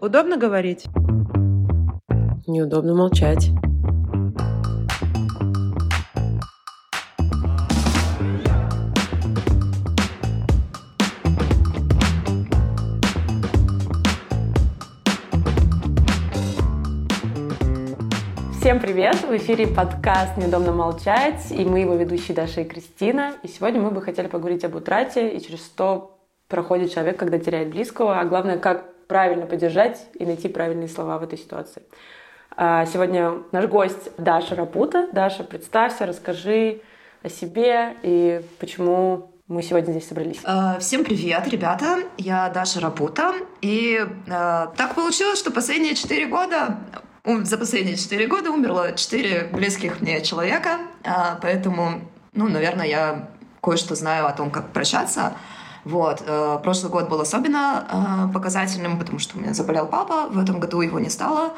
Удобно говорить? Неудобно молчать. Всем привет! В эфире подкаст «Неудобно молчать» и мы его ведущие Даша и Кристина. И сегодня мы бы хотели поговорить об утрате и через что проходит человек, когда теряет близкого, а главное, как правильно поддержать и найти правильные слова в этой ситуации. А, сегодня наш гость Даша Рапута. Даша, представься, расскажи о себе и почему мы сегодня здесь собрались. А, всем привет, ребята! Я Даша Рапута. И э, так получилось, что последние четыре года за последние четыре года умерло четыре близких мне человека, поэтому, ну, наверное, я кое-что знаю о том, как прощаться. Вот. Э, прошлый год был особенно э, показательным, потому что у меня заболел папа, в этом году его не стало.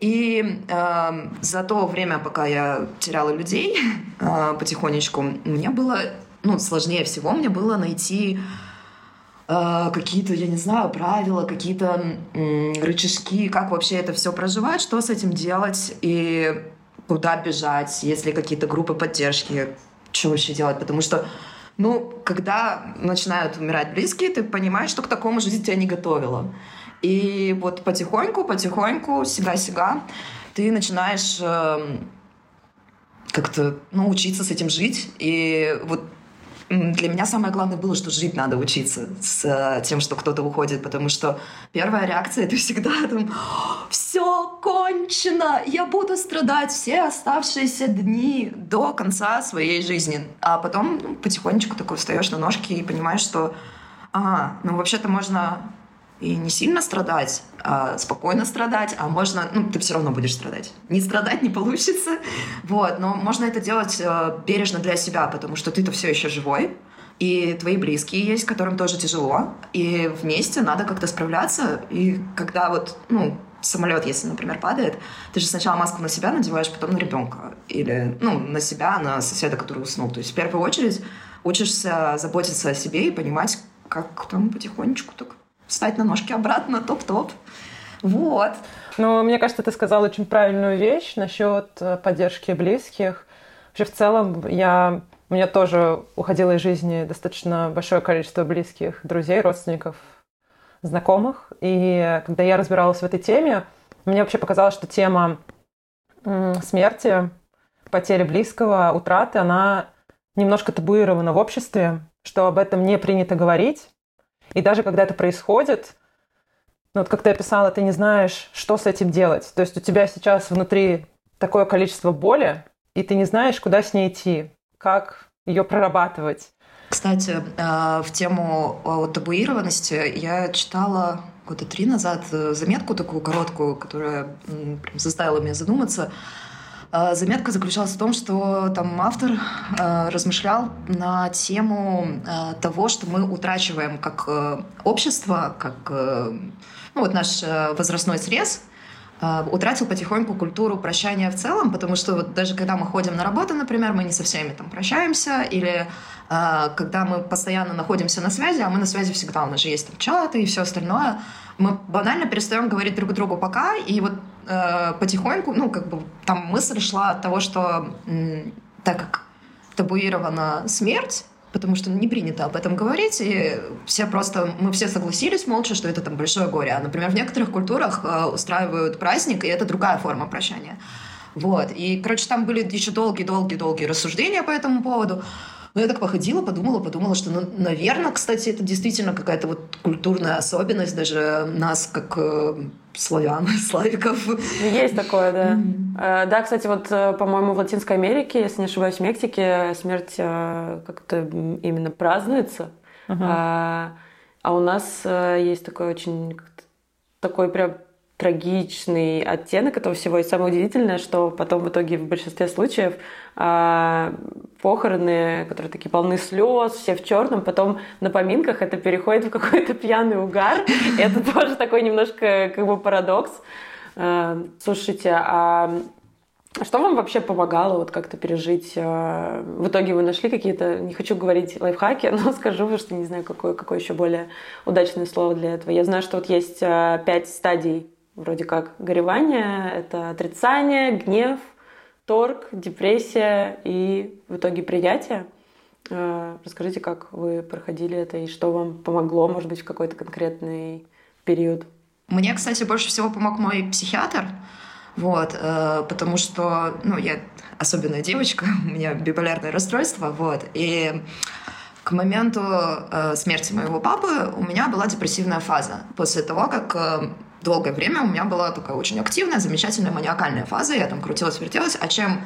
И э, за то время, пока я теряла людей э, потихонечку, мне было, ну, сложнее всего мне было найти э, какие-то, я не знаю, правила, какие-то э, рычажки, как вообще это все проживать, что с этим делать и куда бежать, если какие-то группы поддержки, что вообще делать, потому что ну, когда начинают умирать близкие, ты понимаешь, что к такому жизнь тебя не готовила. И вот потихоньку, потихоньку, сега-сега, ты начинаешь э, как-то ну, учиться с этим жить. И вот для меня самое главное было, что жить надо учиться с э, тем, что кто-то уходит, потому что первая реакция — это всегда там «все кончено, я буду страдать все оставшиеся дни до конца своей жизни». А потом ну, потихонечку такой встаешь на ножки и понимаешь, что ага, ну вообще-то можно и не сильно страдать, а спокойно страдать, а можно, ну, ты все равно будешь страдать. Не страдать не получится, вот, но можно это делать э, бережно для себя, потому что ты-то все еще живой, и твои близкие есть, которым тоже тяжело, и вместе надо как-то справляться, и когда вот, ну, самолет, если, например, падает, ты же сначала маску на себя надеваешь, потом на ребенка, или, ну, на себя, на соседа, который уснул, то есть в первую очередь учишься заботиться о себе и понимать, как там потихонечку так встать на ножки обратно, топ-топ. Вот. Ну, мне кажется, ты сказал очень правильную вещь насчет э, поддержки близких. Вообще, в целом, я, у меня тоже уходило из жизни достаточно большое количество близких друзей, родственников, знакомых. И когда я разбиралась в этой теме, мне вообще показалось, что тема смерти, потери близкого, утраты, она немножко табуирована в обществе, что об этом не принято говорить. И даже когда это происходит, ну, вот как ты описала, ты не знаешь, что с этим делать. То есть у тебя сейчас внутри такое количество боли, и ты не знаешь, куда с ней идти, как ее прорабатывать. Кстати, э, в тему табуированности я читала года три назад э, заметку такую короткую, которая заставила меня задуматься. Э, заметка заключалась в том, что там автор э, размышлял на тему э, того, что мы утрачиваем как общество, как ну, вот наш возрастной срез, утратил потихоньку культуру прощания в целом, потому что вот даже когда мы ходим на работу, например, мы не со всеми там прощаемся, или э, когда мы постоянно находимся на связи, а мы на связи всегда, у нас же есть там чаты и все остальное, мы банально перестаем говорить друг другу пока, и вот э, потихоньку, ну, как бы там мысль шла от того, что м, так как табуирована смерть, потому что не принято об этом говорить, и все просто, мы все согласились молча, что это там большое горе. А, например, в некоторых культурах э, устраивают праздник, и это другая форма прощания. Вот. И, короче, там были еще долгие-долгие-долгие рассуждения по этому поводу. Но я так походила, подумала, подумала, что, ну, наверное, кстати, это действительно какая-то вот культурная особенность даже нас, как э, славян, славиков. Есть такое, да. Mm-hmm. Да, кстати, вот, э, по-моему, в Латинской Америке, если не ошибаюсь, в Мексике смерть э, как-то именно празднуется. Uh-huh. А, а у нас есть такой очень такой прям трагичный оттенок этого всего. И самое удивительное, что потом в итоге в большинстве случаев а, похороны, которые такие полны слез, все в черном, потом на поминках это переходит в какой-то пьяный угар. Это тоже такой немножко как бы парадокс. А, слушайте, а А что вам вообще помогало вот как-то пережить? Э, в итоге вы нашли какие-то, не хочу говорить лайфхаки, но скажу, что не знаю, какое, какое еще более удачное слово для этого. Я знаю, что вот есть э, пять стадий вроде как горевания. Это отрицание, гнев, торг, депрессия и в итоге приятие. Э, расскажите, как вы проходили это и что вам помогло, может быть, в какой-то конкретный период? Мне, кстати, больше всего помог мой психиатр. Вот, э, потому что, ну, я особенная девочка, у меня биполярное расстройство, вот, и к моменту э, смерти моего папы у меня была депрессивная фаза. После того, как долгое время у меня была такая очень активная, замечательная маниакальная фаза, я там крутилась, вертелась, а чем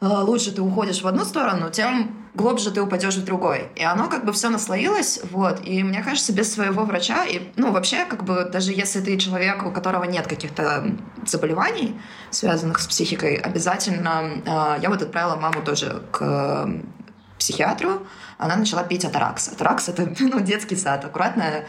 э, лучше ты уходишь в одну сторону, тем глубже ты упадешь в другой. И оно как бы все наслоилось, вот. И мне кажется, без своего врача, и, ну, вообще, как бы, даже если ты человек, у которого нет каких-то заболеваний, связанных с психикой, обязательно... Э, я вот отправила маму тоже к психиатру, она начала пить атаракс. Атаракс — это ну, детский сад, аккуратная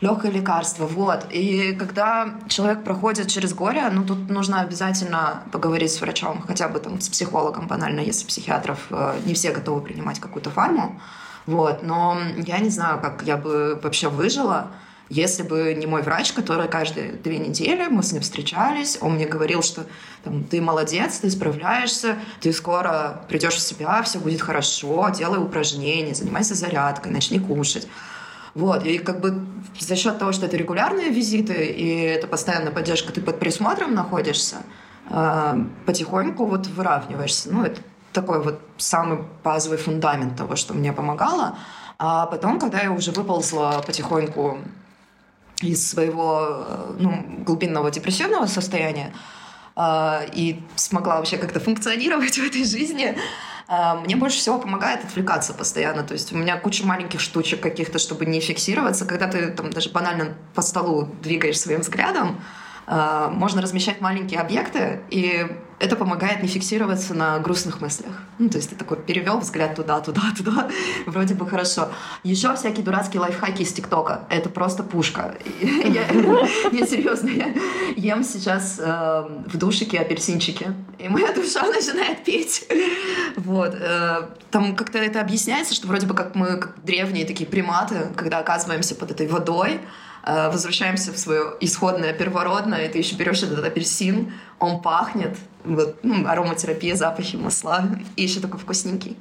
легкое лекарство, вот. И когда человек проходит через горе, ну, тут нужно обязательно поговорить с врачом, хотя бы там с психологом банально, если психиатров э, не все готовы принимать какую-то фарму, вот. Но я не знаю, как я бы вообще выжила, если бы не мой врач, который каждые две недели мы с ним встречались, он мне говорил, что там, ты молодец, ты справляешься, ты скоро придешь в себя, все будет хорошо, делай упражнения, занимайся зарядкой, начни кушать. Вот, и как бы за счет того, что это регулярные визиты, и это постоянная поддержка, ты под присмотром находишься, а, потихоньку вот выравниваешься. Ну, это такой вот самый базовый фундамент того, что мне помогало. А потом, когда я уже выползла потихоньку из своего э, ну, глубинного депрессивного состояния а, и смогла вообще как-то функционировать в этой жизни, мне больше всего помогает отвлекаться постоянно. То есть у меня куча маленьких штучек каких-то, чтобы не фиксироваться. Когда ты там даже банально по столу двигаешь своим взглядом, а, можно размещать маленькие объекты, и это помогает не фиксироваться на грустных мыслях. Ну, то есть ты такой перевел взгляд туда, туда, туда, вроде бы хорошо. Еще всякие дурацкие лайфхаки из ТикТока. Это просто пушка. Не, серьезно, я ем сейчас эм, в душике апельсинчики, и моя душа начинает петь. Вот. Э, там как-то это объясняется, что вроде бы как мы, древние такие приматы, когда оказываемся под этой водой, возвращаемся в свое исходное первородное, и ты еще берешь этот апельсин, он пахнет, вот, ну, ароматерапия, запахи масла, и еще такой вкусненький.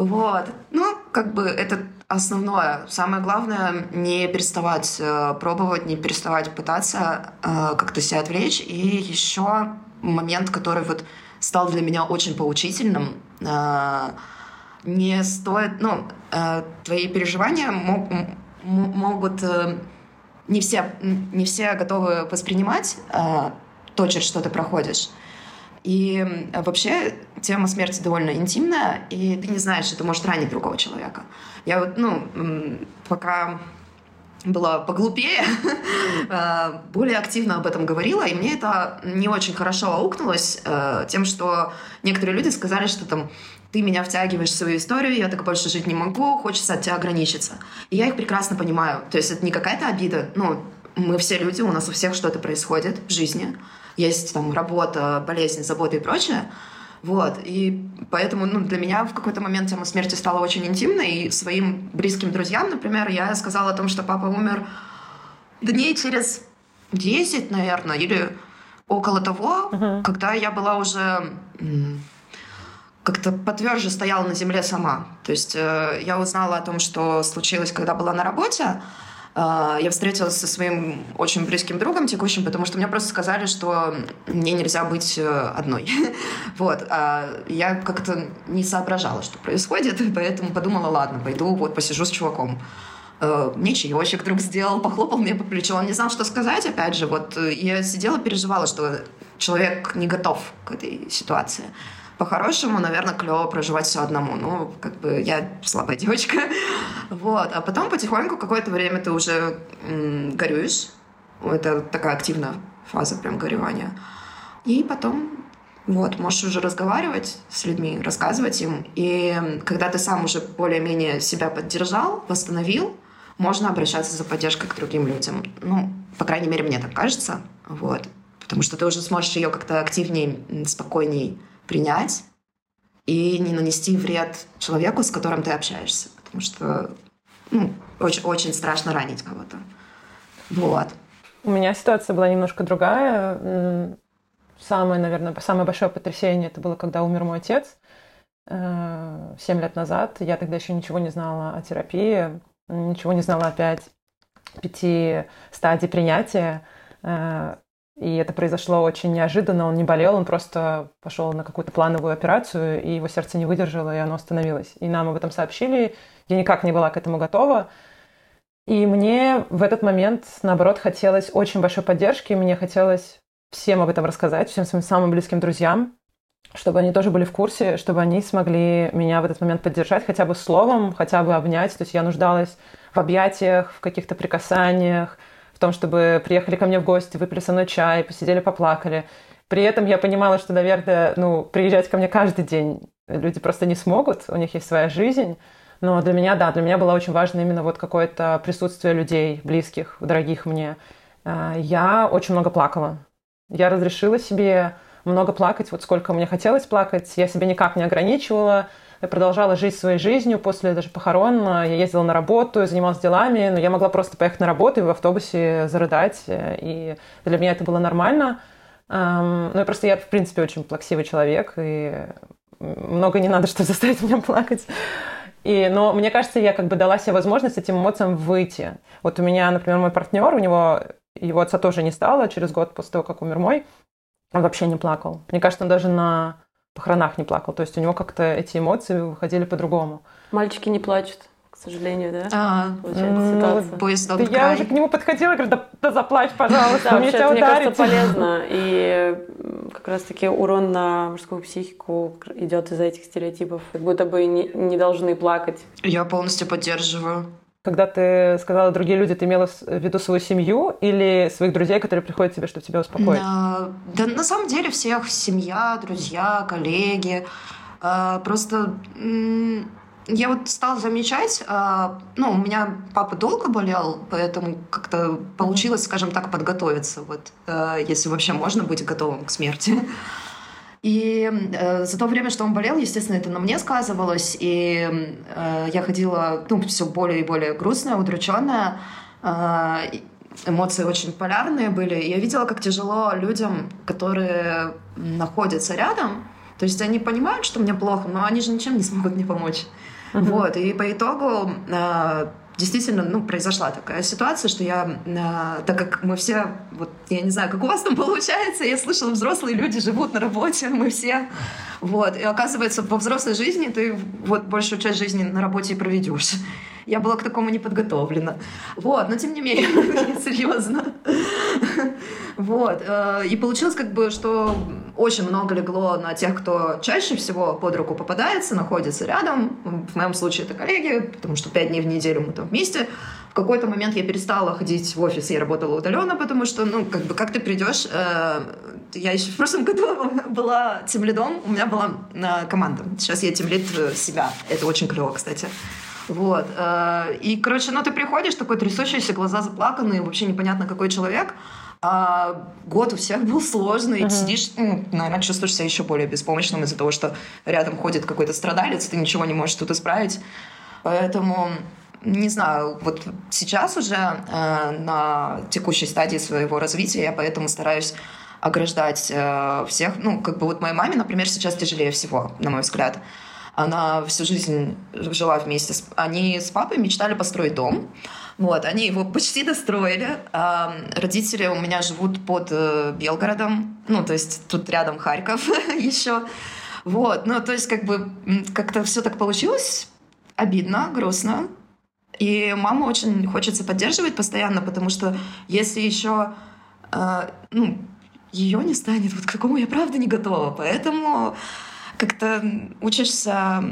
Вот. Ну, как бы это основное. Самое главное — не переставать э, пробовать, не переставать пытаться э, как-то себя отвлечь. И еще момент, который вот стал для меня очень поучительным. Э, не стоит... Ну, э, твои переживания мог, могут э, не все, не все готовы воспринимать э, то, через что ты проходишь. И вообще тема смерти довольно интимная, и ты не знаешь, это может ранить другого человека. Я вот, ну, пока была поглупее, э, более активно об этом говорила, и мне это не очень хорошо аукнулось тем, что некоторые люди сказали, что там ты меня втягиваешь в свою историю, я так больше жить не могу, хочется от тебя ограничиться. И я их прекрасно понимаю. То есть это не какая-то обида. Ну, мы все люди, у нас у всех что-то происходит в жизни. Есть там работа, болезнь, забота и прочее. Вот, и поэтому ну, для меня в какой-то момент тема смерти стала очень интимной, и своим близким друзьям, например, я сказала о том, что папа умер дней через 10, наверное, или около того, uh-huh. когда я была уже как-то потверже стояла на земле сама. То есть э, я узнала о том, что случилось, когда была на работе. Э, я встретилась со своим очень близким другом текущим, потому что мне просто сказали, что мне нельзя быть э, одной. вот. А я как-то не соображала, что происходит, поэтому подумала, ладно, пойду вот посижу с чуваком. Uh, мне чаечек вдруг сделал, похлопал мне по плечу, он не знал, что сказать, опять же, вот я сидела, переживала, что человек не готов к этой ситуации. По-хорошему, наверное, клево проживать все одному. Ну, как бы я слабая девочка. Вот. А потом потихоньку какое-то время ты уже горюешь. Это такая активная фаза прям горевания. И потом вот, можешь уже разговаривать с людьми, рассказывать им. И когда ты сам уже более-менее себя поддержал, восстановил, можно обращаться за поддержкой к другим людям. Ну, по крайней мере, мне так кажется. Вот. потому что ты уже сможешь ее как-то активнее, спокойней принять и не нанести вред человеку, с которым ты общаешься, потому что ну, очень, очень страшно ранить кого-то. Вот. У меня ситуация была немножко другая. Самое, наверное, самое большое потрясение это было, когда умер мой отец. Э, семь лет назад. Я тогда еще ничего не знала о терапии, ничего не знала опять пяти стадий принятия. И это произошло очень неожиданно. Он не болел, он просто пошел на какую-то плановую операцию, и его сердце не выдержало, и оно остановилось. И нам об этом сообщили. Я никак не была к этому готова. И мне в этот момент, наоборот, хотелось очень большой поддержки. Мне хотелось всем об этом рассказать, всем своим самым близким друзьям, чтобы они тоже были в курсе, чтобы они смогли меня в этот момент поддержать хотя бы словом, хотя бы обнять. То есть я нуждалась в объятиях, в каких-то прикасаниях, в том, чтобы приехали ко мне в гости, выпили со мной чай, посидели, поплакали. При этом я понимала, что, наверное, ну, приезжать ко мне каждый день люди просто не смогут, у них есть своя жизнь. Но для меня, да, для меня было очень важно именно вот какое-то присутствие людей, близких, дорогих мне. А, я очень много плакала. Я разрешила себе много плакать, вот сколько мне хотелось плакать. Я себя никак не ограничивала. Я продолжала жить своей жизнью после даже похорон. Я ездила на работу, занималась делами, но я могла просто поехать на работу и в автобусе зарыдать. И для меня это было нормально. Ну и просто я, в принципе, очень плаксивый человек, и много не надо, чтобы заставить меня плакать. И, но мне кажется, я как бы дала себе возможность этим эмоциям выйти. Вот у меня, например, мой партнер, у него его отца тоже не стало через год после того, как умер мой. Он вообще не плакал. Мне кажется, он даже на похоронах не плакал. То есть у него как-то эти эмоции выходили по-другому. Мальчики не плачут, к сожалению, да? А, ситуация. Поезд да, я уже к нему подходила, говорю, да, да заплачь, пожалуйста, мне тебя Мне кажется, полезно. И как раз-таки урон на мужскую психику идет из-за этих стереотипов. Как будто бы не, не должны плакать. Я полностью поддерживаю. Когда ты сказала другие люди, ты имела в виду свою семью или своих друзей, которые приходят к тебе, чтобы тебя успокоить? Да, да на самом деле всех. Семья, друзья, коллеги. А, просто я вот стала замечать, а, ну, у меня папа долго болел, поэтому как-то получилось, скажем так, подготовиться, вот, а, если вообще можно быть готовым к смерти. И э, за то время, что он болел, естественно, это на мне сказывалось, и э, я ходила, ну, все более и более грустная, удрученная, э, эмоции очень полярные были. И я видела, как тяжело людям, которые находятся рядом, то есть они понимают, что мне плохо, но они же ничем не смогут мне помочь. Uh-huh. Вот, и по итогу э, действительно, ну, произошла такая ситуация, что я, э, так как мы все, вот, я не знаю, как у вас там получается, я слышала, взрослые люди живут на работе, мы все, вот, и оказывается, во взрослой жизни ты вот большую часть жизни на работе и проведешь. Я была к такому не подготовлена. Вот, но тем не менее, серьезно. Вот. Э, и получилось как бы, что очень много легло на тех, кто чаще всего под руку попадается, находится рядом. В моем случае это коллеги, потому что пять дней в неделю мы там вместе. В какой-то момент я перестала ходить в офис, я работала удаленно, потому что, ну, как бы, как ты придешь, э, я еще в прошлом году была тем лидом, у меня была э, команда. Сейчас я тем лид себя. Это очень клево, кстати. Вот. Э, и, короче, ну ты приходишь, такой трясущийся, глаза заплаканные, вообще непонятно какой человек. А год у всех был сложный. Uh-huh. Сидишь, ну, наверное, чувствуешь себя еще более беспомощным из-за того, что рядом ходит какой-то страдалец, ты ничего не можешь тут исправить. Поэтому не знаю, вот сейчас уже э, на текущей стадии своего развития я поэтому стараюсь ограждать э, всех. Ну, как бы вот моей маме, например, сейчас тяжелее всего, на мой взгляд. Она всю жизнь жила вместе. С... Они с папой мечтали построить дом. Вот, они его почти достроили. А, родители у меня живут под э, Белгородом, ну, то есть тут рядом Харьков еще. Вот, ну, то есть как бы как-то все так получилось. Обидно, грустно. И маму очень хочется поддерживать постоянно, потому что если еще, э, ну, ее не станет, вот к какому я правда не готова. Поэтому как-то учишься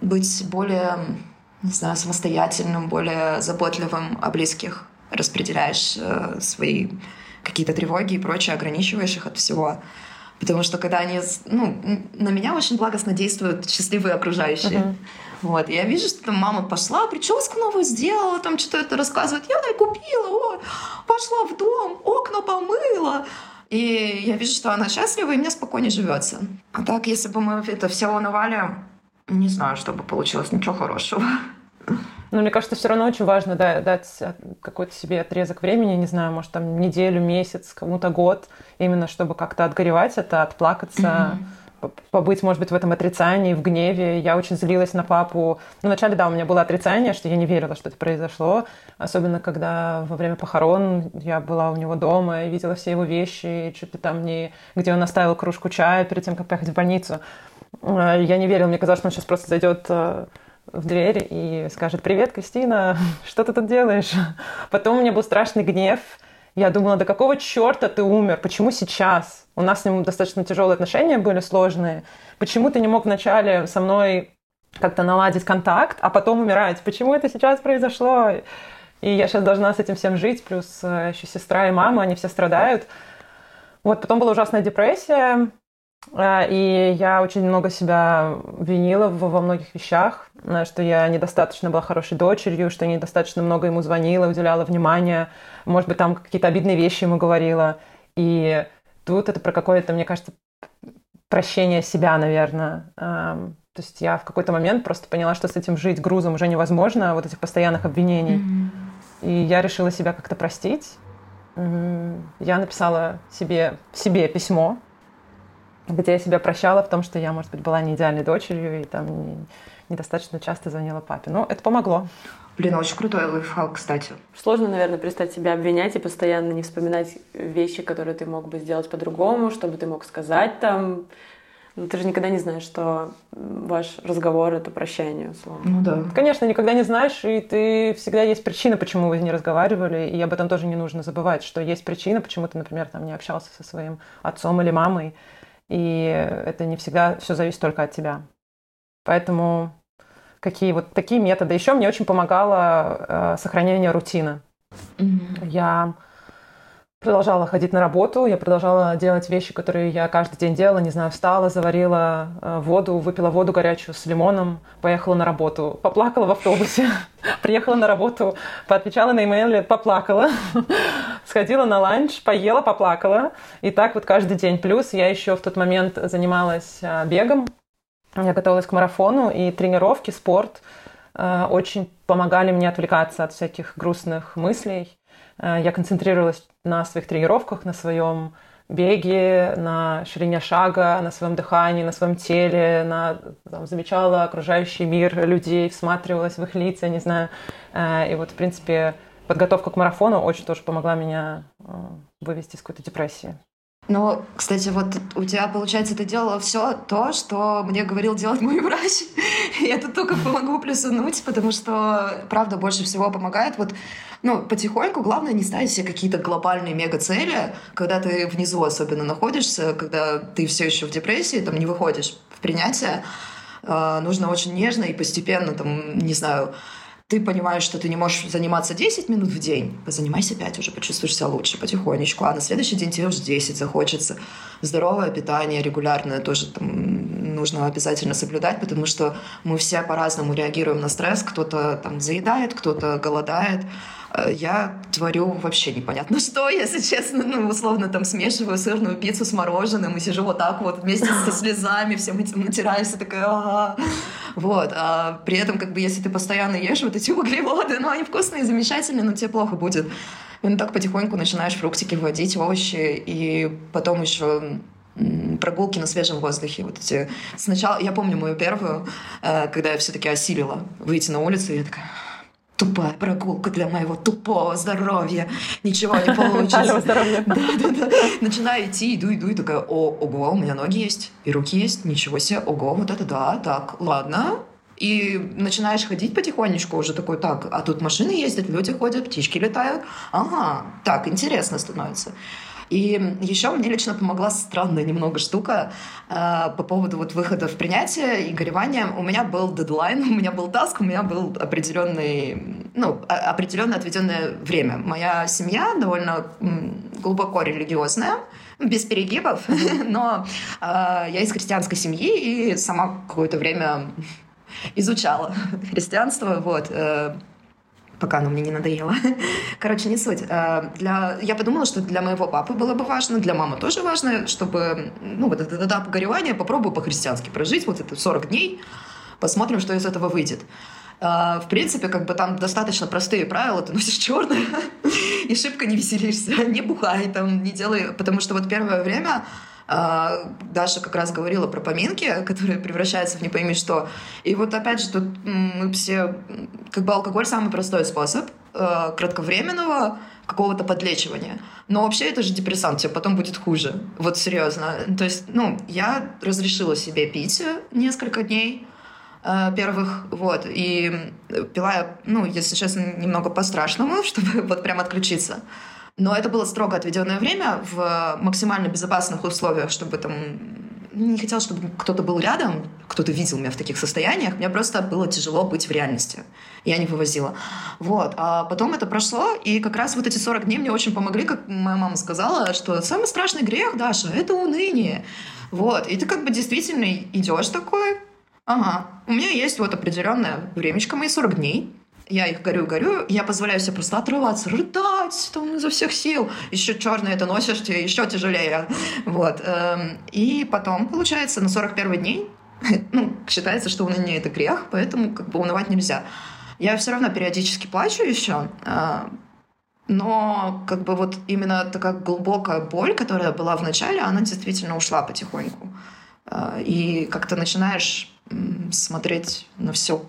быть более, не знаю, самостоятельным, более заботливым о близких, распределяешь э, свои какие-то тревоги и прочее, ограничиваешь их от всего. Потому что когда они... Ну, на меня очень благостно действуют счастливые окружающие. Uh-huh. Вот, я вижу, что там мама пошла, прическу новую сделала, там что-то это рассказывает. Я купила, о, пошла в дом, окна помыла. И я вижу, что она счастлива, и мне спокойнее живется. А так, если бы мы это все волновали, не знаю, что бы получилось, ничего хорошего. Но мне кажется, все равно очень важно да, дать какой-то себе отрезок времени, не знаю, может, там неделю, месяц, кому-то год, именно чтобы как-то отгоревать это, отплакаться, mm-hmm. побыть, может быть, в этом отрицании, в гневе. Я очень злилась на папу. Ну, вначале, да, у меня было отрицание, что я не верила, что это произошло. Особенно, когда во время похорон я была у него дома и видела все его вещи, чуть ли там не... где он оставил кружку чая перед тем, как поехать в больницу. Э, я не верила, мне казалось, что он сейчас просто зайдет э, в дверь и скажет «Привет, Кристина, что ты тут делаешь?» Потом у меня был страшный гнев. Я думала, да какого черта ты умер? Почему сейчас? У нас с ним достаточно тяжелые отношения были, сложные. Почему ты не мог вначале со мной как-то наладить контакт, а потом умирать? Почему это сейчас произошло? И я сейчас должна с этим всем жить, плюс э, еще сестра и мама, они все страдают. Вот, потом была ужасная депрессия, и я очень много себя винила во многих вещах, что я недостаточно была хорошей дочерью, что я недостаточно много ему звонила, уделяла внимания, может быть, там какие-то обидные вещи ему говорила. И тут это про какое-то, мне кажется, прощение себя, наверное. То есть я в какой-то момент просто поняла, что с этим жить грузом уже невозможно, вот этих постоянных обвинений. Mm-hmm. И я решила себя как-то простить. Я написала себе, себе письмо, где я себя прощала в том, что я, может быть, была не идеальной дочерью и там не, недостаточно часто звонила папе. Но это помогло. Блин, очень крутой лайфхак, кстати. Сложно, наверное, перестать себя обвинять и постоянно не вспоминать вещи, которые ты мог бы сделать по-другому, чтобы ты мог сказать там. Но ты же никогда не знаешь, что ваш разговор — это прощание, условно. Ну да. Конечно, никогда не знаешь, и ты всегда есть причина, почему вы не разговаривали, и об этом тоже не нужно забывать, что есть причина, почему ты, например, там не общался со своим отцом или мамой, и это не всегда все зависит только от тебя. Поэтому какие вот такие методы. Еще мне очень помогало э, сохранение рутины. Mm-hmm. Я продолжала ходить на работу, я продолжала делать вещи, которые я каждый день делала, не знаю, встала, заварила э, воду, выпила воду горячую с лимоном, поехала на работу, поплакала в автобусе, приехала на работу, поотвечала на имейлы, поплакала, сходила на ланч, поела, поплакала. И так вот каждый день. Плюс я еще в тот момент занималась э, бегом, я готовилась к марафону, и тренировки, спорт э, очень помогали мне отвлекаться от всяких грустных мыслей. Э, я концентрировалась на своих тренировках, на своем беге, на ширине шага, на своем дыхании, на своем теле, на, там, замечала окружающий мир людей, всматривалась в их лица, не знаю. Э, и вот, в принципе, подготовка к марафону очень тоже помогла меня э, вывести из какой-то депрессии. Ну, кстати, вот у тебя, получается, ты делала все то, что мне говорил делать мой врач. Я тут только помогу плюсануть, потому что, правда, больше всего помогает. Вот, ну, потихоньку, главное не ставить себе какие-то глобальные мега-цели, когда ты внизу особенно находишься, когда ты все еще в депрессии, там не выходишь в принятие. Э, нужно очень нежно и постепенно, там, не знаю, ты понимаешь, что ты не можешь заниматься 10 минут в день, позанимайся 5 уже, почувствуешь себя лучше потихонечку, а на следующий день тебе уже 10 захочется. Здоровое питание регулярное тоже там нужно обязательно соблюдать, потому что мы все по-разному реагируем на стресс. Кто-то там заедает, кто-то голодает, Э, я творю вообще непонятно что, если честно. Ну, условно, там смешиваю сырную пиццу с мороженым и сижу вот так вот вместе со слезами, всем этим натираюсь, и такая, ага. Вот. А при этом, как бы, если ты постоянно ешь вот эти углеводы, ну, они вкусные, замечательные, но тебе плохо будет. И ну, так потихоньку начинаешь фруктики вводить, овощи, и потом еще прогулки на свежем воздухе. Вот эти... Сначала, я помню мою первую, э, когда я все-таки осилила выйти на улицу, и я такая, тупая прогулка для моего тупого здоровья. Ничего не получится. здоровья. Да, да, да. Начинаю идти, иду, иду, и такая, о, ого, у меня ноги есть, и руки есть, ничего себе, ого, вот это да, так, ладно. И начинаешь ходить потихонечку уже такой, так, а тут машины ездят, люди ходят, птички летают. Ага, так, интересно становится. И еще мне лично помогла странная немного штука э, по поводу вот выхода в принятие и горевания. У меня был дедлайн, у меня был таск, у меня был определенный, ну, определенное отведенное время. Моя семья довольно глубоко религиозная, без перегибов, но э, я из христианской семьи и сама какое-то время изучала христианство, вот. Э, пока оно мне не надоело. Короче, не суть. Э, для... Я подумала, что для моего папы было бы важно, для мамы тоже важно, чтобы, ну, вот этот этап горевания попробую по-христиански прожить, вот это 40 дней, посмотрим, что из этого выйдет. Э, в принципе, как бы там достаточно простые правила. Ты носишь черное и шибко не веселишься, не бухай там, не делай. Потому что вот первое время Даша как раз говорила про поминки, которые превращаются в не пойми что. И вот опять же, тут мы все... Как бы алкоголь самый простой способ э, кратковременного какого-то подлечивания. Но вообще это же депрессант, тебе потом будет хуже. Вот серьезно. То есть, ну, я разрешила себе пить несколько дней э, первых, вот, и пила я, ну, если честно, немного по-страшному, чтобы вот прям отключиться. Но это было строго отведенное время в максимально безопасных условиях, чтобы там не хотела, чтобы кто-то был рядом, кто-то видел меня в таких состояниях. Мне просто было тяжело быть в реальности. Я не вывозила. Вот. А потом это прошло, и как раз вот эти 40 дней мне очень помогли, как моя мама сказала, что самый страшный грех, Даша, это уныние. Вот. И ты как бы действительно идешь такой, ага, у меня есть вот определенное времечко, мои 40 дней, я их горю-горю, я позволяю себе просто отрываться, рыдать там изо всех сил. Еще черное это носишь, тебе еще тяжелее. Вот. Эм, и потом, получается, на 41 дней, ну, считается, что уныние — это грех, поэтому как бы унывать нельзя. Я все равно периодически плачу еще, э, но как бы вот именно такая глубокая боль, которая была в начале, она действительно ушла потихоньку. Э, и как-то начинаешь смотреть на все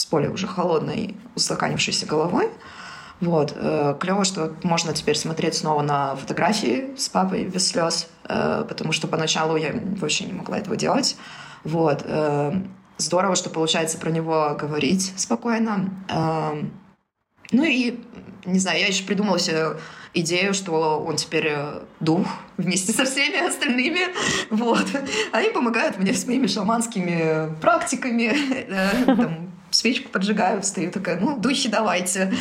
с более уже холодной, устаканившейся головой. Вот. Э, Клево, что можно теперь смотреть снова на фотографии с папой без слез, э, потому что поначалу я вообще не могла этого делать. Вот. Э, здорово, что получается про него говорить спокойно. Ну и, не знаю, я еще придумала себе идею, что он теперь дух вместе со всеми остальными. Вот. Они помогают мне с моими шаманскими практиками, там, свечку поджигаю, встаю такая, ну, духи давайте,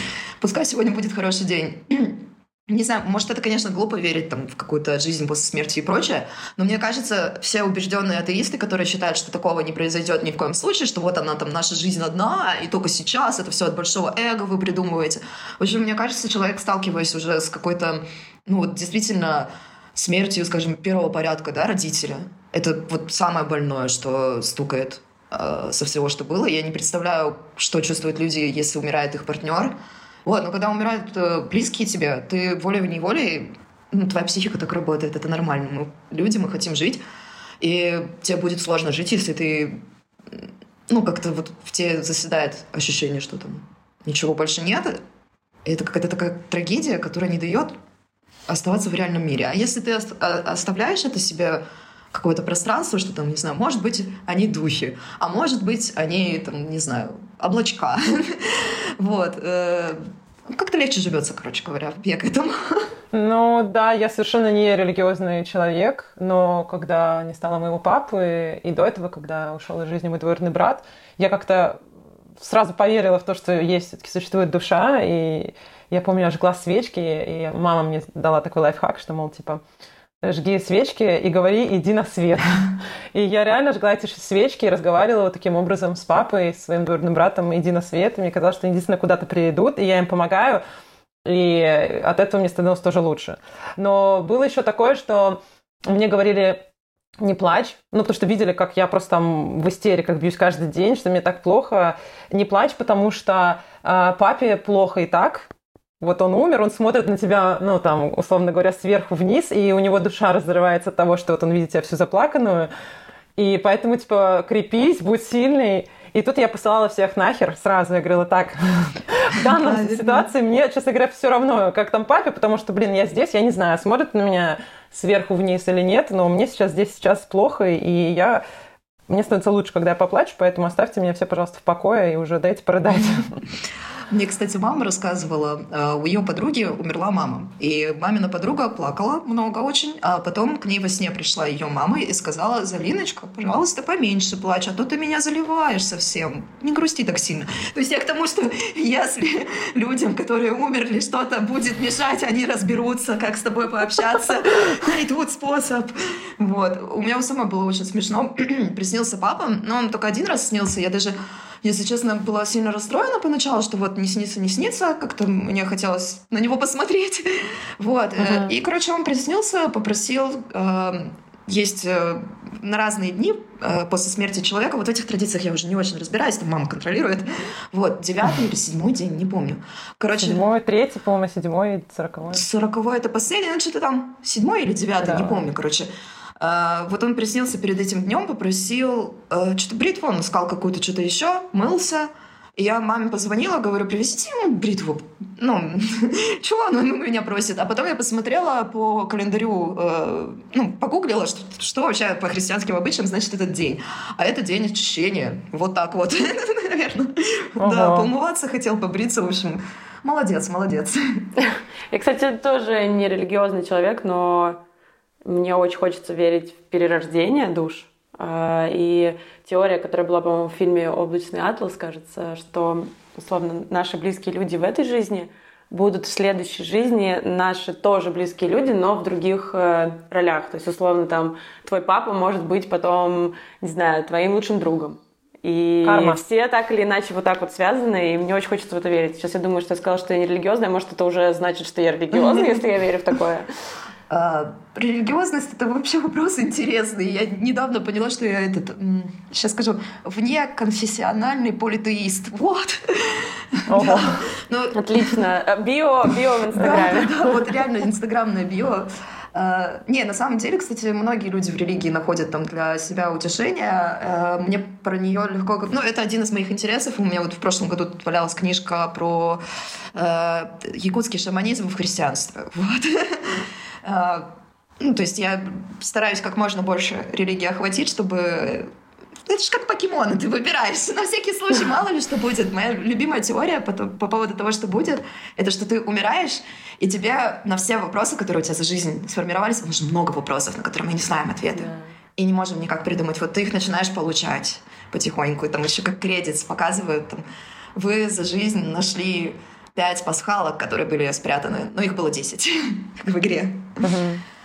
пускай сегодня будет хороший день. Не знаю, может, это, конечно, глупо верить там, в какую-то жизнь после смерти и прочее, но мне кажется, все убежденные атеисты, которые считают, что такого не произойдет ни в коем случае, что вот она там, наша жизнь одна, и только сейчас, это все от большого эго вы придумываете. В общем, мне кажется, человек, сталкиваясь уже с какой-то, ну вот действительно, смертью, скажем, первого порядка, да, родителя, это вот самое больное, что стукает со всего, что было. Я не представляю, что чувствуют люди, если умирает их партнер. Вот, но когда умирают э, близкие тебе, ты волей-неволей, ну, твоя психика так работает, это нормально. Мы люди, мы хотим жить, и тебе будет сложно жить, если ты, ну, как-то вот в тебе заседает ощущение, что там ничего больше нет. Это какая-то такая трагедия, которая не дает оставаться в реальном мире. А если ты оставляешь это себе какое-то пространство, что там, не знаю, может быть, они духи, а может быть, они, там, не знаю, облачка. Вот. Э, как-то легче живется, короче говоря, я к этому. Ну да, я совершенно не религиозный человек, но когда не стало моего папы, и до этого, когда ушел из жизни мой двоюродный брат, я как-то сразу поверила в то, что есть все-таки существует душа, и я помню, я жгла свечки, и мама мне дала такой лайфхак, что, мол, типа, жги свечки и говори «иди на свет». И я реально жгла эти свечки и разговаривала таким образом с папой, с своим двоюродным братом «иди на свет». И мне казалось, что они действительно куда-то приведут, и я им помогаю. И от этого мне становилось тоже лучше. Но было еще такое, что мне говорили не плачь, ну, потому что видели, как я просто там в истериках бьюсь каждый день, что мне так плохо. Не плачь, потому что э, папе плохо и так, вот он умер, он смотрит на тебя, ну, там, условно говоря, сверху вниз, и у него душа разрывается от того, что вот он видит тебя всю заплаканную. И поэтому, типа, крепись, будь сильный. И тут я посылала всех нахер сразу. Я говорила, так, в данной ситуации мне, честно говоря, все равно, как там папе, потому что, блин, я здесь, я не знаю, смотрит на меня сверху вниз или нет, но мне сейчас здесь сейчас плохо, и я мне становится лучше, когда я поплачу, поэтому оставьте меня все, пожалуйста, в покое и уже дайте порыдать. Мне, кстати, мама рассказывала, э, у ее подруги умерла мама. И мамина подруга плакала много очень, а потом к ней во сне пришла ее мама и сказала, Залиночка, пожалуйста, поменьше плачь, а то ты меня заливаешь совсем. Не грусти так сильно. То есть я к тому, что если людям, которые умерли, что-то будет мешать, они разберутся, как с тобой пообщаться, найдут способ. Вот. У меня у самой было очень смешно. Приснился папа, но он только один раз снился. Я даже если честно, была сильно расстроена поначалу, что вот не снится, не снится. Как-то мне хотелось на него посмотреть. Вот. Uh-huh. И, короче, он приснился, попросил э, есть э, на разные дни э, после смерти человека. Вот в этих традициях я уже не очень разбираюсь, там мама контролирует. Вот, девятый или седьмой день, не помню. Короче, седьмой, третий, по-моему, седьмой, сороковой. Сороковой это последний, ну что-то там седьмой или девятый, да. не помню, короче. Uh, вот он приснился перед этим днем, попросил uh, что-то бритву, он искал какую-то что-то еще, мылся, и я маме позвонила, говорю, привезите ему бритву. Ну, чего он у меня просит? А потом я посмотрела по календарю, э, ну, погуглила, что, что вообще по христианским обычаям значит этот день. А это день очищения. Вот так вот, наверное. Ага. Да, помываться хотел, побриться, в общем. Молодец, молодец. Я, кстати, тоже не религиозный человек, но мне очень хочется верить в перерождение душ. А, и теория, которая была, по-моему, в фильме «Облачный атлас», кажется, что, условно, наши близкие люди в этой жизни будут в следующей жизни наши тоже близкие люди, но в других э, ролях. То есть, условно, там, твой папа может быть потом, не знаю, твоим лучшим другом. И Карма. все так или иначе вот так вот связаны, и мне очень хочется в это верить. Сейчас я думаю, что я сказала, что я не религиозная, может, это уже значит, что я религиозная, если я верю в такое. А, религиозность это вообще вопрос интересный. Я недавно поняла, что я этот, сейчас скажу, вне конфессиональный политеист. Вот. Ого. Да. Ну, Отлично. Био, био в Инстаграме. Да, да, да, вот реально инстаграмное био. Uh, не, на самом деле, кстати, многие люди в религии находят там для себя утешение. Uh, мне про нее легко... Ну, это один из моих интересов. У меня вот в прошлом году тут валялась книжка про uh, якутский шаманизм в христианстве. Вот. А, ну, то есть я стараюсь как можно больше религии охватить, чтобы это же как покемоны, ты выбираешь. На всякий случай, мало ли что будет. Моя любимая теория по, по поводу того, что будет, это что ты умираешь, и тебе на все вопросы, которые у тебя за жизнь сформировались, нужно много вопросов, на которые мы не знаем ответы. Да. И не можем никак придумать. Вот ты их начинаешь получать потихоньку. И там еще как кредит показывают. Там, вы за жизнь нашли пять пасхалок, которые были спрятаны. Ну, их было десять в игре.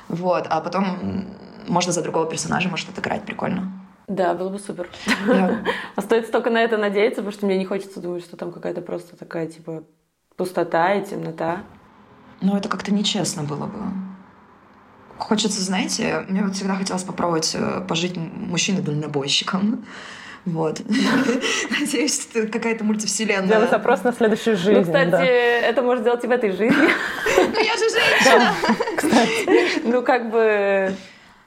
Вот. А потом можно за другого персонажа может отыграть прикольно. Да, было бы супер. Yeah. Остается только на это надеяться, потому что мне не хочется думать, что там какая-то просто такая, типа, пустота и темнота. Ну, это как-то нечестно было бы. Хочется, знаете, мне вот всегда хотелось попробовать э, пожить мужчиной-дальнобойщиком. Вот. Надеюсь, это какая-то мультивселенная. Сделать запрос на следующую жизнь. Ну, кстати, да. это можно сделать и в этой жизни. Ну, я же женщина. Кстати. Ну, как бы...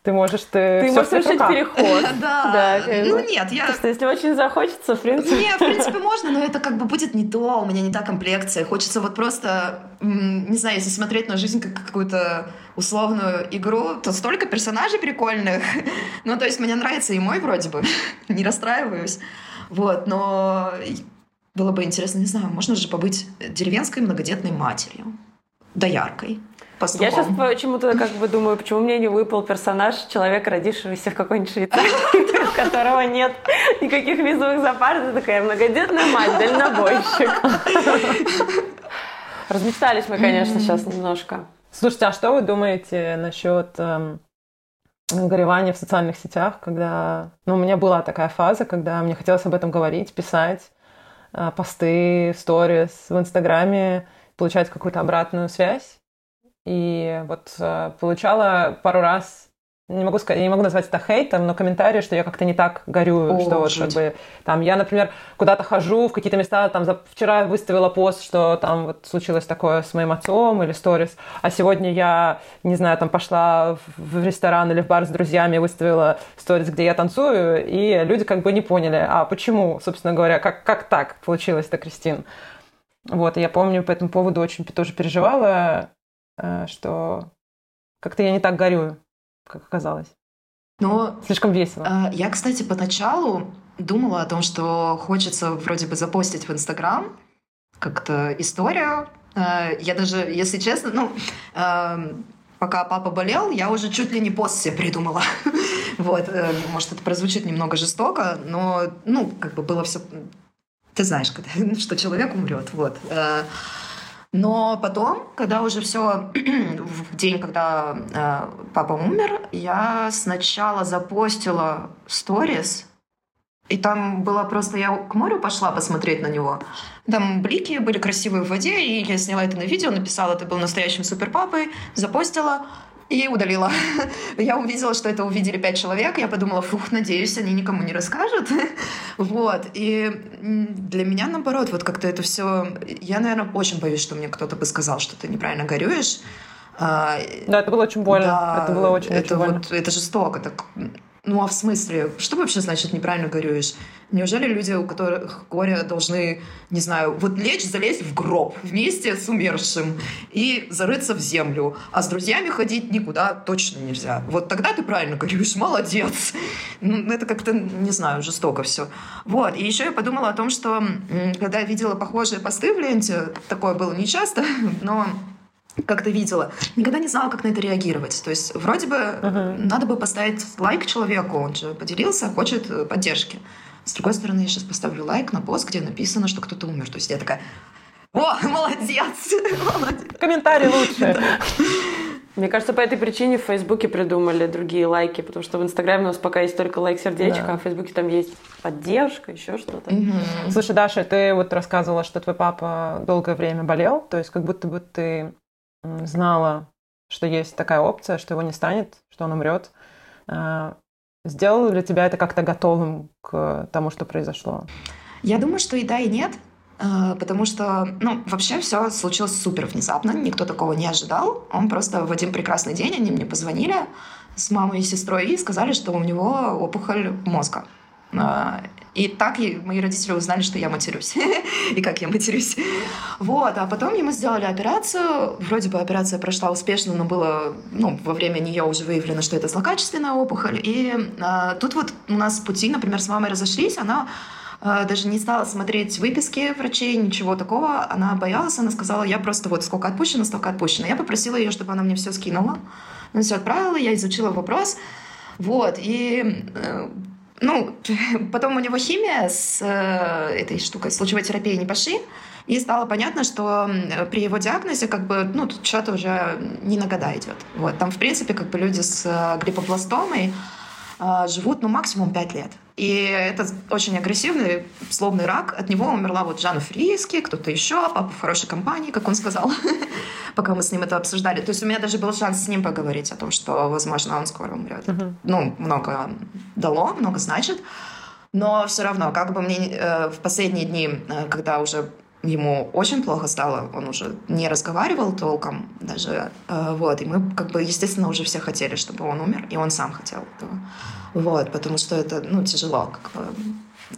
Ты можешь ты, ты можешь совершить переход. Да. да ну нет, я. Что если очень захочется, в принципе. Не, в принципе можно, но это как бы будет не то, у меня не та комплекция. Хочется вот просто, не знаю, если смотреть на жизнь как какую-то условную игру, то столько персонажей прикольных. ну то есть мне нравится и мой вроде бы, не расстраиваюсь. Вот, но было бы интересно, не знаю, можно же побыть деревенской многодетной матерью, дояркой. Пастухом. Я сейчас почему-то как бы думаю, почему мне не выпал персонаж человека, родившегося в какой-нибудь Швейцарии, у которого нет никаких визовых запар. Ты такая многодетная мать, дальнобойщик. Размечтались мы, конечно, сейчас немножко. Слушайте, а что вы думаете насчет эм, горевания в социальных сетях, когда... Ну, у меня была такая фаза, когда мне хотелось об этом говорить, писать э, посты, сторис в Инстаграме, получать какую-то обратную связь. И вот э, получала пару раз не могу сказать, не могу назвать это хейтом, но комментарии, что я как-то не так горю, О, что вот как бы там я, например, куда-то хожу в какие-то места, там за, вчера выставила пост, что там вот случилось такое с моим отцом или сторис, а сегодня я, не знаю, там пошла в, в ресторан или в бар с друзьями, выставила сторис, где я танцую, и люди как бы не поняли, а почему, собственно говоря, как, как так получилось-то, Кристин? Вот, и я помню по этому поводу очень тоже переживала, что как-то я не так горю, как оказалось. Но слишком весело. Э, я, кстати, поначалу думала о том, что хочется вроде бы запостить в Инстаграм как-то историю. Э, я даже, если честно, ну, пока папа болел, я уже чуть ли не пост себе придумала. вот, может, это прозвучит немного жестоко, но, ну, как бы было все... Ты знаешь, что человек умрет, вот. Но потом, когда уже все в день, когда э, папа умер, я сначала запостила сторис И там было просто... Я к морю пошла посмотреть на него. Там блики были красивые в воде, и я сняла это на видео, написала, это был настоящим суперпапой, запостила и удалила. Я увидела, что это увидели пять человек, я подумала, фух, надеюсь, они никому не расскажут. Вот. И для меня, наоборот, вот как-то это все... Я, наверное, очень боюсь, что мне кто-то бы сказал, что ты неправильно горюешь. А, да, это было очень больно. Да, это было очень, это очень вот, больно. Это жестоко. Так ну а в смысле, что вообще значит неправильно горюешь? Неужели люди, у которых горе, должны, не знаю, вот лечь, залезть в гроб вместе с умершим и зарыться в землю, а с друзьями ходить никуда точно нельзя. Вот тогда ты правильно горюешь, молодец. Ну, это как-то, не знаю, жестоко все. Вот, и еще я подумала о том, что когда я видела похожие посты в ленте, такое было нечасто, но как ты видела, никогда не знала, как на это реагировать. То есть вроде бы uh-huh. надо бы поставить лайк человеку, он же поделился, хочет э, поддержки. С другой стороны, я сейчас поставлю лайк на пост, где написано, что кто-то умер. То есть я такая, о, молодец! молодец. Комментарий лучше. Мне кажется, по этой причине в Фейсбуке придумали другие лайки, потому что в Инстаграме у нас пока есть только лайк-сердечко, да. а в Фейсбуке там есть поддержка, еще что-то. Угу. Слушай, Даша, ты вот рассказывала, что твой папа долгое время болел, то есть как будто бы ты знала, что есть такая опция, что его не станет, что он умрет. А, сделало ли тебя это как-то готовым к тому, что произошло? Я думаю, что и да, и нет. А, потому что, ну, вообще все случилось супер внезапно, никто такого не ожидал. Он просто в один прекрасный день, они мне позвонили с мамой и сестрой и сказали, что у него опухоль мозга. И так мои родители узнали, что я матерюсь. и как я матерюсь. Вот. А потом ему сделали операцию. Вроде бы операция прошла успешно, но было, ну, во время нее уже выявлено, что это злокачественная опухоль. И а, тут вот у нас пути, например, с мамой разошлись. Она а, даже не стала смотреть выписки врачей, ничего такого. Она боялась, она сказала, я просто вот сколько отпущено, столько отпущено. Я попросила ее, чтобы она мне все скинула. Она все отправила, я изучила вопрос. Вот, и э, ну, потом у него химия с э, этой штукой, с лучевой терапией не пошли, и стало понятно, что при его диагнозе как бы, ну, тут что-то уже не на года идет. Вот, там, в принципе, как бы люди с э, глиобластомой э, живут, ну, максимум 5 лет. И это очень агрессивный, злобный рак. От него умерла вот Жанна Фриски, кто-то еще, папа в хорошей компании, как он сказал, пока мы с ним это обсуждали. То есть у меня даже был шанс с ним поговорить о том, что, возможно, он скоро умрет. Ну, много дало, много значит. Но все равно, как бы мне э, в последние дни, э, когда уже ему очень плохо стало, он уже не разговаривал толком даже, э, вот, и мы, как бы, естественно, уже все хотели, чтобы он умер, и он сам хотел этого. Вот, потому что это, ну, тяжело, как бы.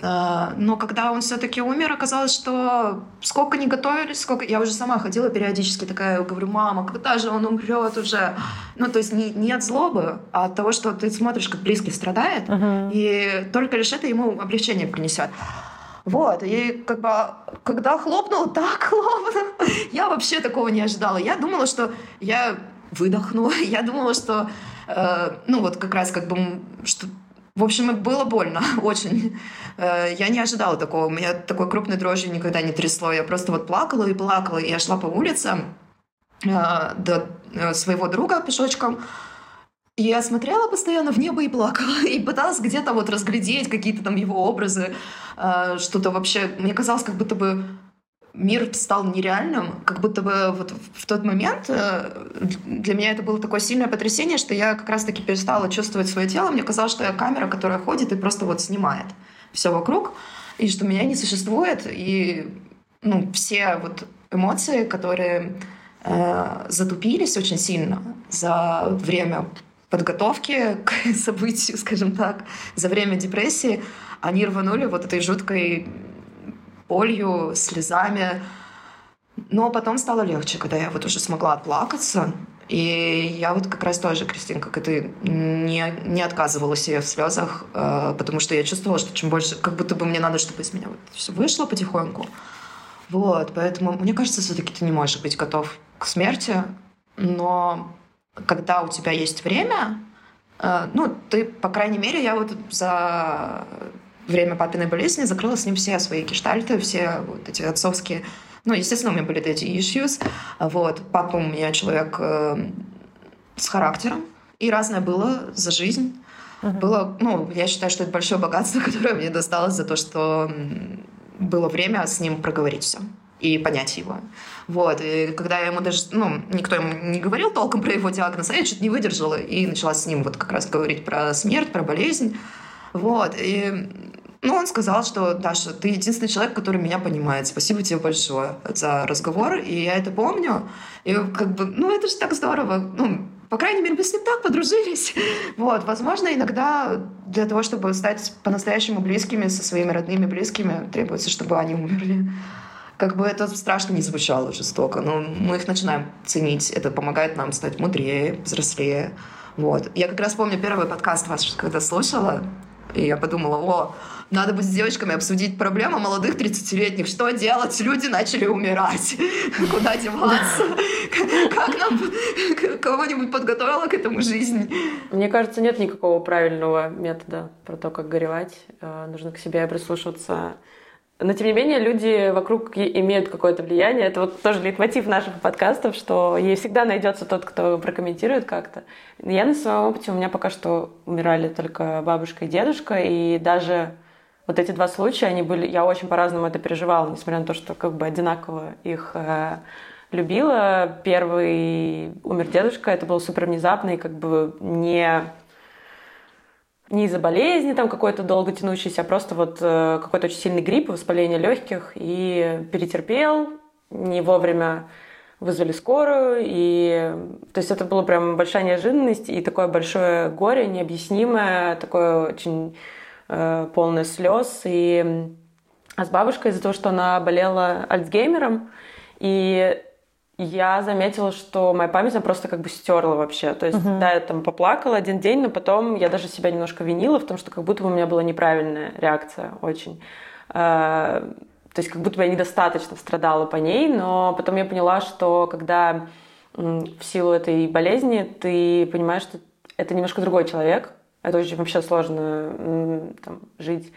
А, но когда он все-таки умер, оказалось, что сколько не готовились, сколько... Я уже сама ходила периодически такая, говорю, мама, когда же он умрет уже? Ну, то есть не, не от злобы, а от того, что ты смотришь, как близкий страдает, uh-huh. и только лишь это ему облегчение принесет. Вот, и как бы, когда хлопнул, так хлопнул. Я вообще такого не ожидала. Я думала, что я выдохну. Я думала, что Э, ну вот как раз как бы, что в общем, было больно очень. Э, я не ожидала такого. У меня такой крупной дрожью никогда не трясло. Я просто вот плакала и плакала. Я шла по улице э, до своего друга пешочком. Я смотрела постоянно в небо и плакала. И пыталась где-то вот разглядеть какие-то там его образы. Что-то вообще... Мне казалось, как будто бы мир стал нереальным, как будто бы вот в тот момент э, для меня это было такое сильное потрясение, что я как раз-таки перестала чувствовать свое тело. Мне казалось, что я камера, которая ходит и просто вот снимает все вокруг, и что меня не существует, и ну, все вот эмоции, которые э, затупились очень сильно за время подготовки к событию, скажем так, за время депрессии, они рванули вот этой жуткой болью, слезами. Но потом стало легче, когда я вот уже смогла отплакаться. И я вот как раз тоже, Кристина, как и ты, не, не отказывала себе в слезах, э, потому что я чувствовала, что чем больше, как будто бы мне надо, чтобы из меня вот все вышло потихоньку. Вот, поэтому мне кажется, все-таки ты не можешь быть готов к смерти, но когда у тебя есть время, э, ну, ты, по крайней мере, я вот за время папиной болезни закрыла с ним все свои гештальты, все вот эти отцовские... Ну, естественно, у меня были эти issues. Вот. Папа у меня человек э, с характером, И разное было за жизнь. Uh-huh. Было, ну, я считаю, что это большое богатство, которое мне досталось за то, что было время с ним проговорить все и понять его. Вот. И когда я ему даже, ну, никто ему не говорил толком про его диагноз, а я что-то не выдержала и начала с ним вот как раз говорить про смерть, про болезнь. Вот. И ну, он сказал, что, Даша, ты единственный человек, который меня понимает. Спасибо тебе большое за разговор. И я это помню. И как бы, ну, это же так здорово. Ну, по крайней мере, мы с ним так подружились. Вот, возможно, иногда для того, чтобы стать по-настоящему близкими со своими родными близкими, требуется, чтобы они умерли. Как бы это страшно не звучало жестоко, но мы их начинаем ценить. Это помогает нам стать мудрее, взрослее. Вот. Я как раз помню первый подкаст ваш, когда слушала, и я подумала, о, надо бы с девочками обсудить проблему молодых 30-летних. Что делать? Люди начали умирать. Куда деваться? Как нам кого-нибудь подготовила к этому жизнь? Мне кажется, нет никакого правильного метода про то, как горевать. Э, нужно к себе прислушиваться но, тем не менее, люди вокруг имеют какое-то влияние. Это вот тоже лейтмотив наших подкастов, что ей всегда найдется тот, кто прокомментирует как-то. Я на своем опыте, у меня пока что умирали только бабушка и дедушка, и даже вот эти два случая, они были, я очень по-разному это переживала, несмотря на то, что как бы одинаково их э, любила. Первый умер дедушка, это было супер внезапно и как бы не не из-за болезни там какой-то долго тянущейся, а просто вот э, какой-то очень сильный грипп, воспаление легких, и перетерпел, не вовремя вызвали скорую, и то есть это была прям большая неожиданность и такое большое горе необъяснимое, такое очень э, полное слез. И а с бабушкой из-за того, что она болела Альцгеймером, и я заметила, что моя память она просто как бы стерла вообще. То есть, uh-huh. да, я там поплакала один день, но потом я даже себя немножко винила в том, что как будто бы у меня была неправильная реакция очень. А, то есть, как будто бы я недостаточно страдала по ней, но потом я поняла, что когда в силу этой болезни ты понимаешь, что это немножко другой человек, это очень вообще сложно там, жить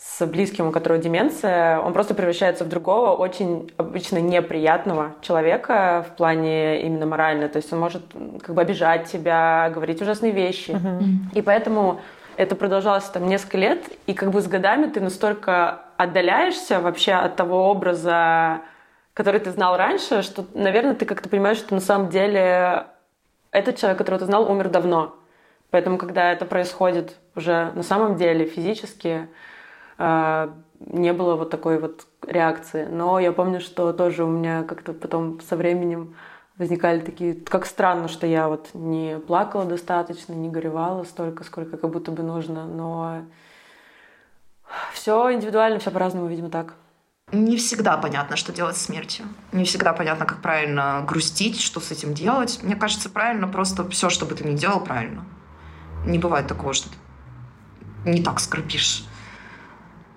с близким, у которого деменция, он просто превращается в другого, очень обычно неприятного человека в плане именно морально. То есть он может как бы обижать тебя, говорить ужасные вещи. Uh-huh. И поэтому это продолжалось там несколько лет, и как бы с годами ты настолько отдаляешься вообще от того образа, который ты знал раньше, что, наверное, ты как-то понимаешь, что на самом деле этот человек, которого ты знал, умер давно. Поэтому, когда это происходит уже на самом деле физически, не было вот такой вот реакции. Но я помню, что тоже у меня как-то потом со временем возникали такие, как странно, что я вот не плакала достаточно, не горевала столько, сколько как будто бы нужно, но все индивидуально, все по-разному, видимо, так. Не всегда понятно, что делать с смертью. Не всегда понятно, как правильно грустить, что с этим делать. Мне кажется, правильно просто все, что бы ты ни делал, правильно. Не бывает такого, что ты не так скорбишь.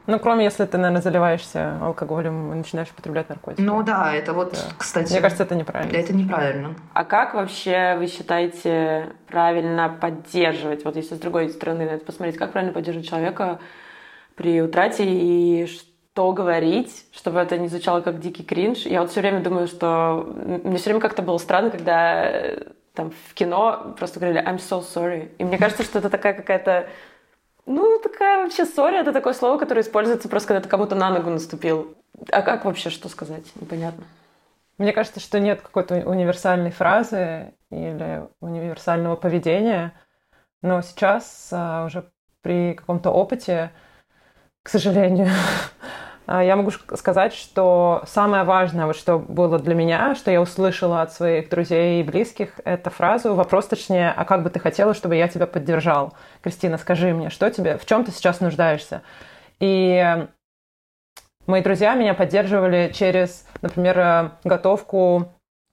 Ну, кроме если ты, наверное, заливаешься алкоголем и начинаешь употреблять наркотики. Ну да, это вот, да. кстати... Мне кажется, это неправильно. Это неправильно. А как вообще вы считаете правильно поддерживать, вот если с другой стороны на это посмотреть, как правильно поддерживать человека при утрате и что говорить, чтобы это не звучало как дикий кринж? Я вот все время думаю, что... Мне все время как-то было странно, когда э, там в кино просто говорили «I'm so sorry». И мне кажется, что это такая какая-то ну, такая вообще сори, это такое слово, которое используется просто, когда ты кому-то на ногу наступил. А как вообще, что сказать? Непонятно. Мне кажется, что нет какой-то универсальной фразы или универсального поведения, но сейчас а, уже при каком-то опыте, к сожалению, я могу сказать, что самое важное, вот что было для меня, что я услышала от своих друзей и близких, это фразу, вопрос точнее, а как бы ты хотела, чтобы я тебя поддержал? Кристина, скажи мне, что тебе, в чем ты сейчас нуждаешься? И мои друзья меня поддерживали через, например, готовку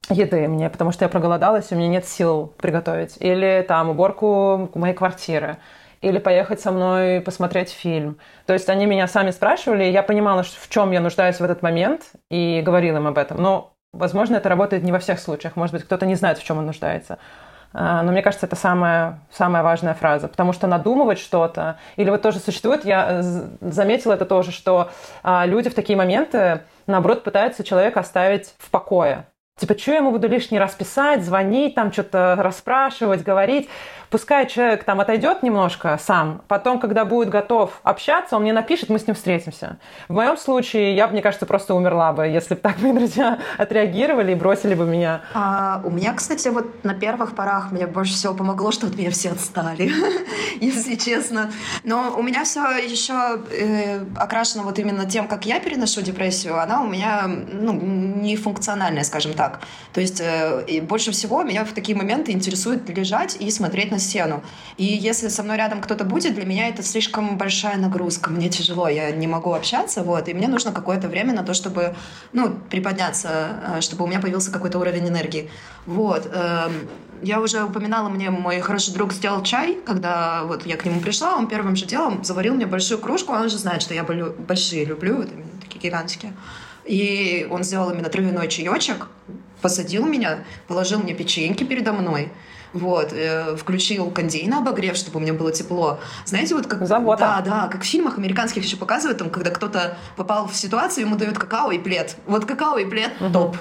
еды мне, потому что я проголодалась, у меня нет сил приготовить. Или там уборку моей квартиры или поехать со мной посмотреть фильм. То есть они меня сами спрашивали, я понимала, в чем я нуждаюсь в этот момент, и говорила им об этом. Но, возможно, это работает не во всех случаях. Может быть, кто-то не знает, в чем он нуждается. А, но мне кажется, это самая, самая важная фраза, потому что надумывать что-то, или вот тоже существует, я заметила это тоже, что а, люди в такие моменты, наоборот, пытаются человека оставить в покое. Типа, что я ему буду лишний раз писать, звонить, там что-то расспрашивать, говорить. Пускай человек там отойдет немножко сам, потом, когда будет готов общаться, он мне напишет, мы с ним встретимся. В моем случае я, мне кажется, просто умерла бы, если бы так мои друзья отреагировали и бросили бы меня. А, у меня, кстати, вот на первых порах мне больше всего помогло, что от меня все отстали, если честно. Но у меня все еще э, окрашено вот именно тем, как я переношу депрессию. Она у меня ну, не функциональная, скажем так. То есть э, больше всего меня в такие моменты интересует лежать и смотреть на стену. И если со мной рядом кто-то будет, для меня это слишком большая нагрузка. Мне тяжело, я не могу общаться, вот, и мне нужно какое-то время на то, чтобы, ну, приподняться, э, чтобы у меня появился какой-то уровень энергии. Вот. Эм, я уже упоминала, мне мой хороший друг сделал чай, когда вот я к нему пришла, он первым же делом заварил мне большую кружку, он же знает, что я большие люблю, вот именно такие гигантские. И он сделал именно травяной чаечек, посадил меня, положил мне печеньки передо мной, вот, э, включил кондей на обогрев, чтобы у меня было тепло. Знаете, вот как... Забота. Да, да, как в фильмах американских еще показывают, там, когда кто-то попал в ситуацию, ему дают какао и плед. Вот какао и плед угу. топ.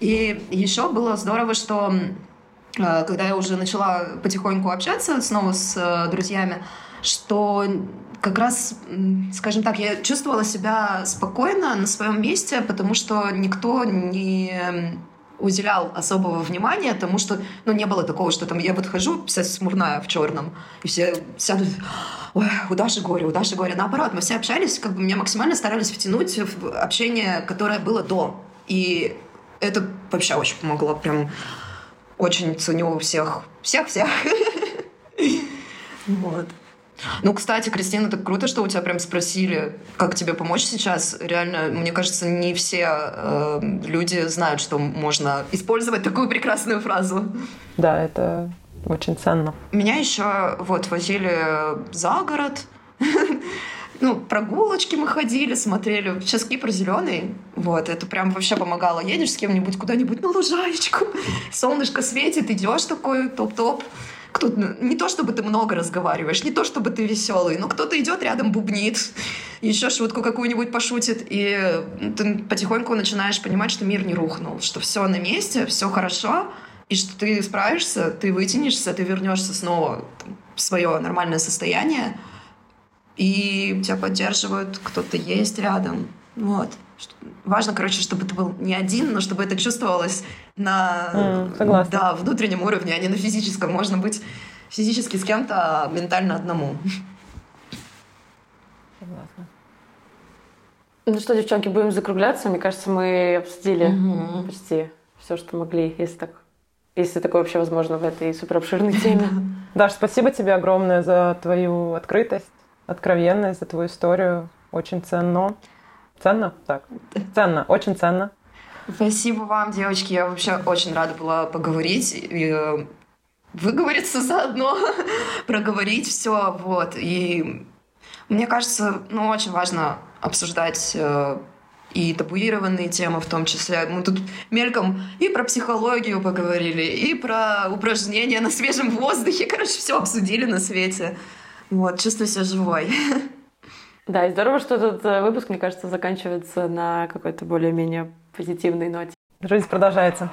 И еще было здорово, что э, когда я уже начала потихоньку общаться снова с э, друзьями, что как раз, скажем так, я чувствовала себя спокойно на своем месте, потому что никто не уделял особого внимания тому, что, ну, не было такого, что там я вот хожу, вся смурная в черном, и все сядут, ой, у Даши горе, у Даши горе. Наоборот, мы все общались, как бы меня максимально старались втянуть в общение, которое было до. И это вообще очень помогло, прям очень ценю всех, всех-всех. Вот. Ну, кстати, Кристина, так круто, что у тебя прям спросили, как тебе помочь сейчас. Реально, мне кажется, не все э, люди знают, что можно использовать такую прекрасную фразу. Да, это очень ценно. Меня еще вот возили за город. ну, прогулочки мы ходили, смотрели. Сейчас Кипр зеленый. Вот, это прям вообще помогало. Едешь с кем-нибудь куда-нибудь на лужаечку, солнышко светит, идешь такой топ-топ кто не то чтобы ты много разговариваешь, не то чтобы ты веселый, но кто-то идет рядом, бубнит, еще шутку какую-нибудь пошутит, и ты потихоньку начинаешь понимать, что мир не рухнул, что все на месте, все хорошо, и что ты справишься, ты вытянешься, ты вернешься снова в свое нормальное состояние, и тебя поддерживают, кто-то есть рядом. Вот. Важно, короче, чтобы ты был не один, но чтобы это чувствовалось на mm, да, внутреннем уровне, а не на физическом. Можно быть физически с кем-то, а ментально одному. Согласна. Ну что, девчонки, будем закругляться. Мне кажется, мы обсудили угу. почти все, что могли, если так если такое вообще возможно в этой супер обширной теме. Даш, спасибо тебе огромное за твою открытость, откровенность, за твою историю. Очень ценно. Ценно? Так. Ценно, очень ценно. Спасибо вам, девочки. Я вообще очень рада была поговорить и э, выговориться заодно, проговорить все. Вот. И мне кажется, ну, очень важно обсуждать э, и табуированные темы в том числе. Мы тут мельком и про психологию поговорили, и про упражнения на свежем воздухе. Короче, все обсудили на свете. Вот, чувствую себя живой. Да, и здорово, что этот э, выпуск, мне кажется, заканчивается на какой-то более-менее позитивной ноте. Жизнь продолжается.